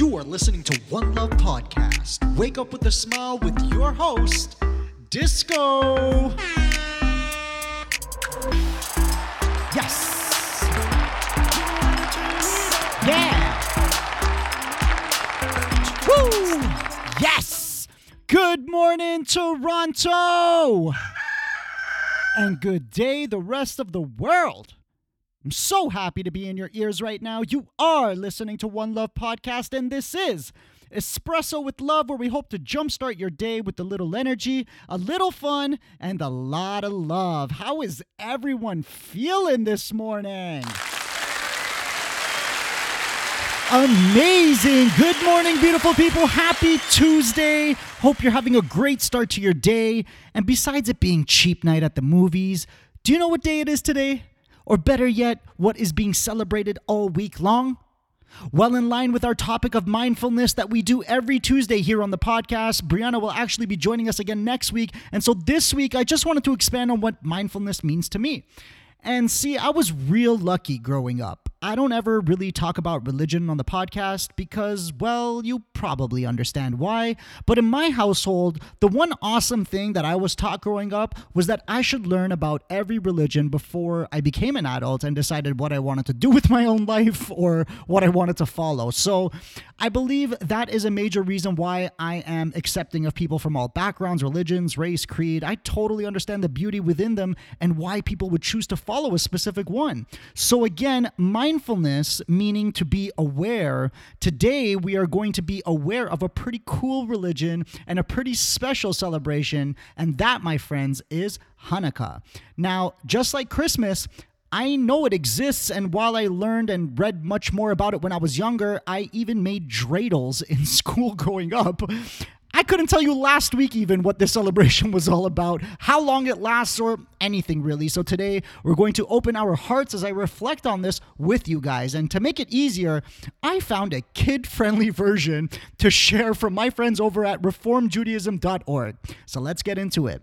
You are listening to One Love Podcast. Wake up with a smile with your host, Disco. Yes. Yeah. Woo. Yes. Good morning, Toronto. And good day, the rest of the world. I'm so happy to be in your ears right now. You are listening to One Love Podcast, and this is Espresso with Love, where we hope to jumpstart your day with a little energy, a little fun, and a lot of love. How is everyone feeling this morning? Amazing. Good morning, beautiful people. Happy Tuesday. Hope you're having a great start to your day. And besides it being cheap night at the movies, do you know what day it is today? Or better yet, what is being celebrated all week long? Well, in line with our topic of mindfulness that we do every Tuesday here on the podcast, Brianna will actually be joining us again next week. And so this week, I just wanted to expand on what mindfulness means to me. And see, I was real lucky growing up. I don't ever really talk about religion on the podcast because, well, you probably understand why. But in my household, the one awesome thing that I was taught growing up was that I should learn about every religion before I became an adult and decided what I wanted to do with my own life or what I wanted to follow. So I believe that is a major reason why I am accepting of people from all backgrounds, religions, race, creed. I totally understand the beauty within them and why people would choose to follow a specific one. So again, mindfulness, meaning to be aware, today we are going to be aware of a pretty cool religion and a pretty special celebration, and that, my friends, is Hanukkah. Now, just like Christmas, I know it exists, and while I learned and read much more about it when I was younger, I even made dreidels in school growing up. I couldn't tell you last week even what this celebration was all about, how long it lasts, or anything really. So today we're going to open our hearts as I reflect on this with you guys. And to make it easier, I found a kid friendly version to share from my friends over at reformjudaism.org. So let's get into it.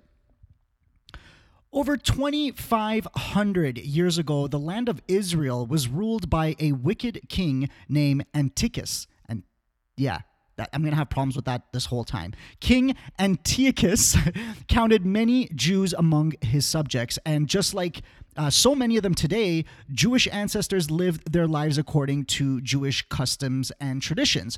Over 2,500 years ago, the land of Israel was ruled by a wicked king named Antiochus. And yeah, I'm going to have problems with that this whole time. King Antiochus counted many Jews among his subjects, and just like uh, so many of them today, Jewish ancestors lived their lives according to Jewish customs and traditions.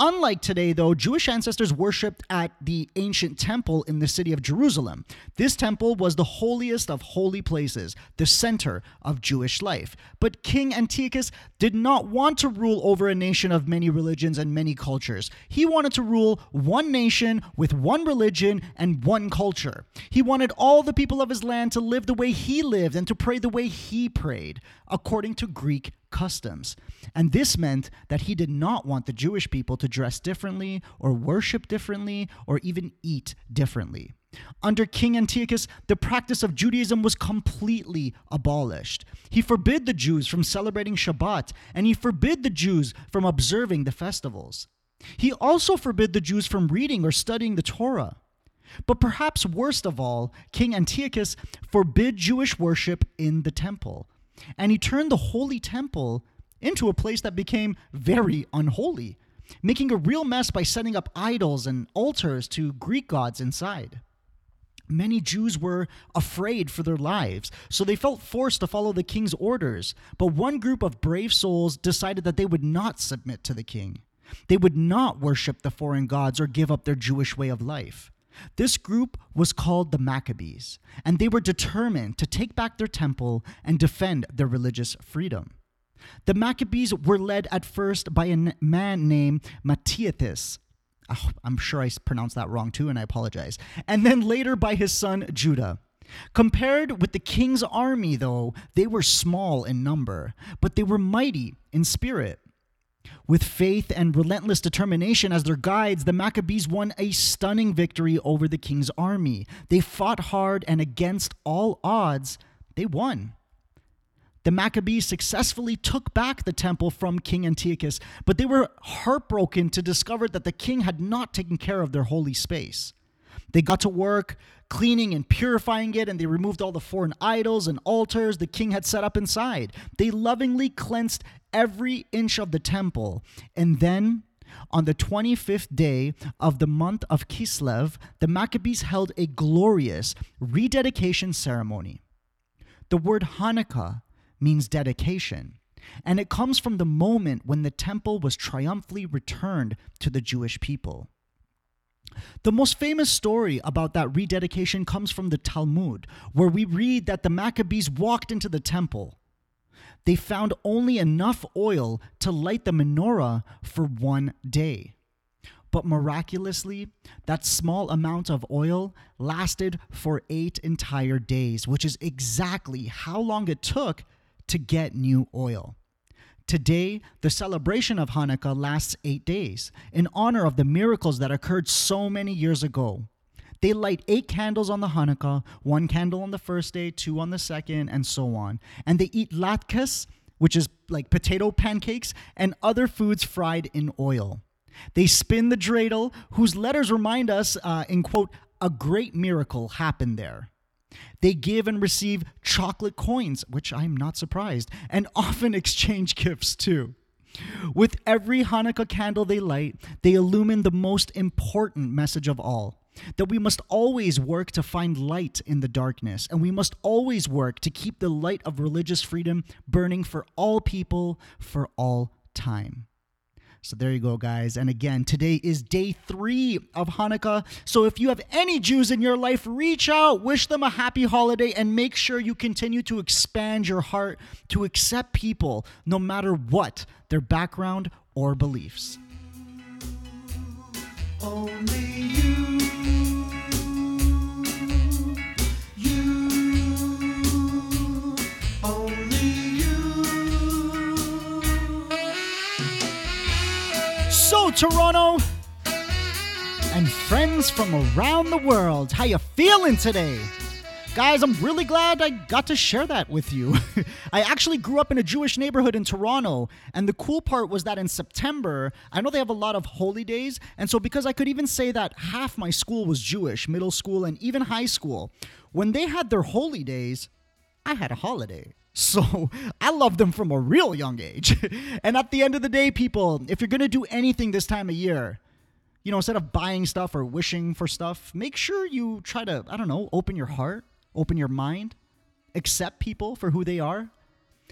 Unlike today, though, Jewish ancestors worshipped at the ancient temple in the city of Jerusalem. This temple was the holiest of holy places, the center of Jewish life. But King Antiochus did not want to rule over a nation of many religions and many cultures. He wanted to rule one nation with one religion and one culture. He wanted all the people of his land to live the way he lived and to pray the way he prayed, according to Greek customs. And this meant that he did not want the Jewish people to dress differently or worship differently or even eat differently. Under King Antiochus, the practice of Judaism was completely abolished. He forbid the Jews from celebrating Shabbat, and he forbid the Jews from observing the festivals. He also forbid the Jews from reading or studying the Torah. But perhaps worst of all, King Antiochus forbid Jewish worship in the temple and he turned the holy temple into a place that became very unholy, making a real mess by setting up idols and altars to Greek gods inside. Many Jews were afraid for their lives, so they felt forced to follow the king's orders. But one group of brave souls decided that they would not submit to the king. They would not worship the foreign gods or give up their Jewish way of life. This group was called the Maccabees, and they were determined to take back their temple and defend their religious freedom. The Maccabees were led at first by a man named Mattathias. Oh, ah, I'm sure I pronounced that wrong too, and I apologize. And then later by his son Judah. Compared with the king's army, though, they were small in number, but they were mighty in spirit. With faith and relentless determination as their guides, the Maccabees won a stunning victory over the king's army. They fought hard, and against all odds, they won. The Maccabees successfully took back the temple from King Antiochus, but they were heartbroken to discover that the king had not taken care of their holy space. They got to work cleaning and purifying it, and they removed all the foreign idols and altars the king had set up inside. They lovingly cleansed every inch of the temple. And then, On the 25th day of the month of Kislev, the Maccabees held a glorious rededication ceremony. The word Hanukkah means dedication, and it comes from the moment when the temple was triumphantly returned to the Jewish people. The most famous story about that rededication comes from the Talmud, where we read that the Maccabees walked into the temple. They found only enough oil to light the menorah for one day. But miraculously, that small amount of oil lasted for eight entire days, which is exactly how long it took to get new oil. Today, the celebration of Hanukkah lasts eight days in honor of the miracles that occurred so many years ago. They light eight candles on the Hanukkah, one candle on the first day, two on the second, and so on. And they eat latkes, which is like potato pancakes, and other foods fried in oil. They spin the dreidel, whose letters remind us, uh, in quote, a great miracle happened there. They give and receive chocolate coins, which I'm not surprised, and often exchange gifts too. With every Hanukkah candle they light, they illumine the most important message of all that we must always work to find light in the darkness, and we must always work to keep the light of religious freedom burning for all people for all time. So there you go, guys. And again, today is day three of Hanukkah. So if you have any Jews in your life, reach out, wish them a happy holiday, and make sure you continue to expand your heart to accept people no matter what their background or beliefs. Only you. Friends from around the world. How you feeling today? Guys, I'm really glad I got to share that with you. I actually grew up in a Jewish neighborhood in Toronto, and the cool part was that in September, I know they have a lot of holy days, and so because I could even say that half my school was Jewish, middle school and even high school, when they had their holy days, I had a holiday. So I love them from a real young age. and at the end of the day, people, if you're going to do anything this time of year, you know, instead of buying stuff or wishing for stuff, make sure you try to, I don't know, open your heart, open your mind, accept people for who they are.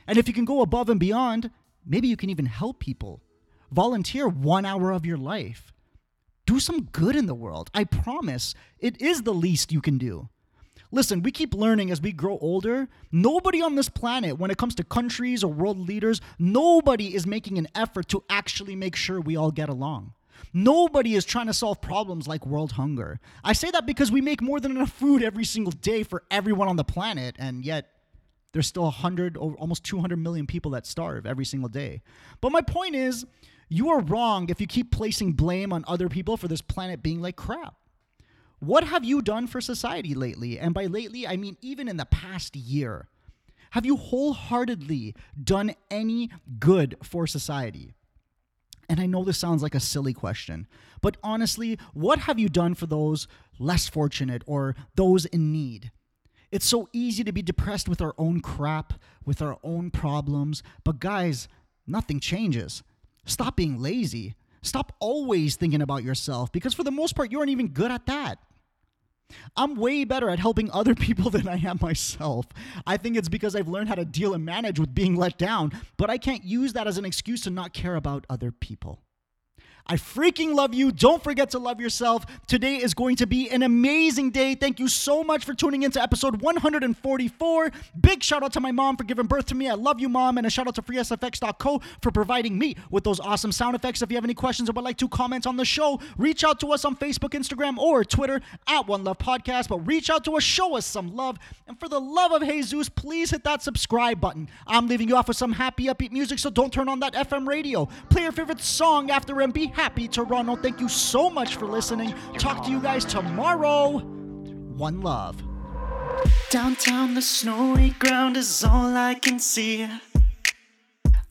And if you can go above and beyond, maybe you can even help people. Volunteer one hour of your life. Do some good in the world. I promise it is the least you can do. Listen, we keep learning as we grow older. Nobody on this planet, when it comes to countries or world leaders, nobody is making an effort to actually make sure we all get along. Nobody is trying to solve problems like world hunger. I say that because we make more than enough food every single day for everyone on the planet, and yet there's still 100 or almost 200 million people that starve every single day. But my point is, you are wrong if you keep placing blame on other people for this planet being like crap. What have you done for society lately? And by lately, I mean even in the past year. Have you wholeheartedly done any good for society? And I know this sounds like a silly question, but honestly, what have you done for those less fortunate or those in need? It's so easy to be depressed with our own crap, with our own problems, but guys, nothing changes. Stop being lazy. Stop always thinking about yourself because, for the most part, you aren't even good at that. I'm way better at helping other people than I am myself. I think it's because I've learned how to deal and manage with being let down, but I can't use that as an excuse to not care about other people. I freaking love you. Don't forget to love yourself. Today is going to be an amazing day. Thank you so much for tuning into episode 144. Big shout out to my mom for giving birth to me. I love you, mom. And a shout out to freesfx.co for providing me with those awesome sound effects. If you have any questions or would like to comment on the show, reach out to us on Facebook, Instagram, or Twitter at One Love Podcast. But reach out to us, show us some love. And for the love of Jesus, please hit that subscribe button. I'm leaving you off with some happy, upbeat music, so don't turn on that FM radio. Play your favorite song after MB happy Toronto. Thank you so much for listening. Talk to you guys tomorrow. One love. Downtown, the snowy ground is all I can see.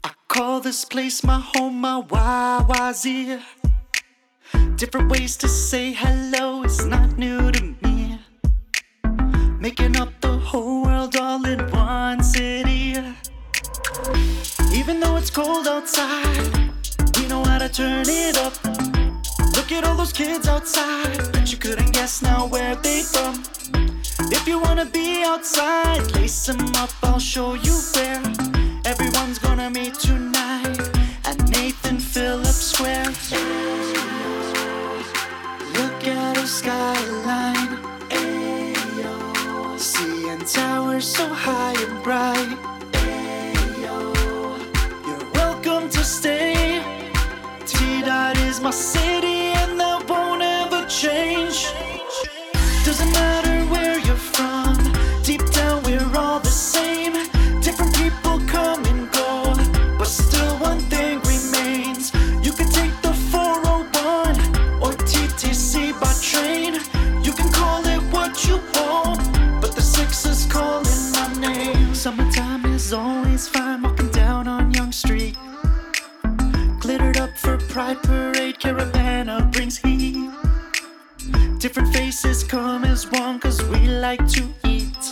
I call this place my home, my YYZ. Different ways to say hello is not new to me. Making up the whole world all in one city. Even though it's cold outside, turn it up. Look at all those kids outside. Bet you couldn't guess now where they from. If you wanna be outside, lace them up, I'll show you where. Everyone's gonna meet tonight at Nathan Phillips Square. Look at the skyline. Ayo. Seeing towers so high and bright. City and that won't ever change. Doesn't matter where you're from, deep down we're all the same. Different people come and go, but still one thing remains. You can take the 401 or TTC by train. You can call it what you want, but the six is calling my name. Summertime is always fine walking down on Yonge Street. Glittered up for Pride Parade, Caribana brings heat. Different faces come as one, cause we like to eat.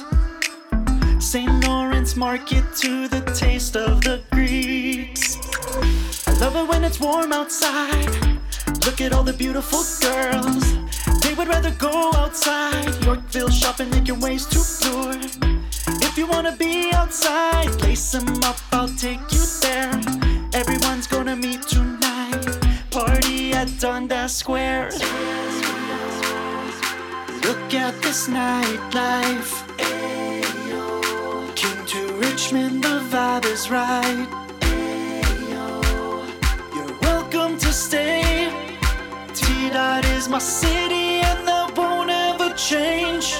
St. Lawrence Market to the taste of the Greeks. I love it when it's warm outside. Look at all the beautiful girls. They would rather go outside. Yorkville shopping, making ways to lure. If you wanna be outside, lace them up, I'll take you there. Everyone's gonna meet tonight. Party at Dundas Square. Look at this nightlife. King to Richmond, the vibe is right. You're welcome to stay. T Dot is my city, and that won't ever change.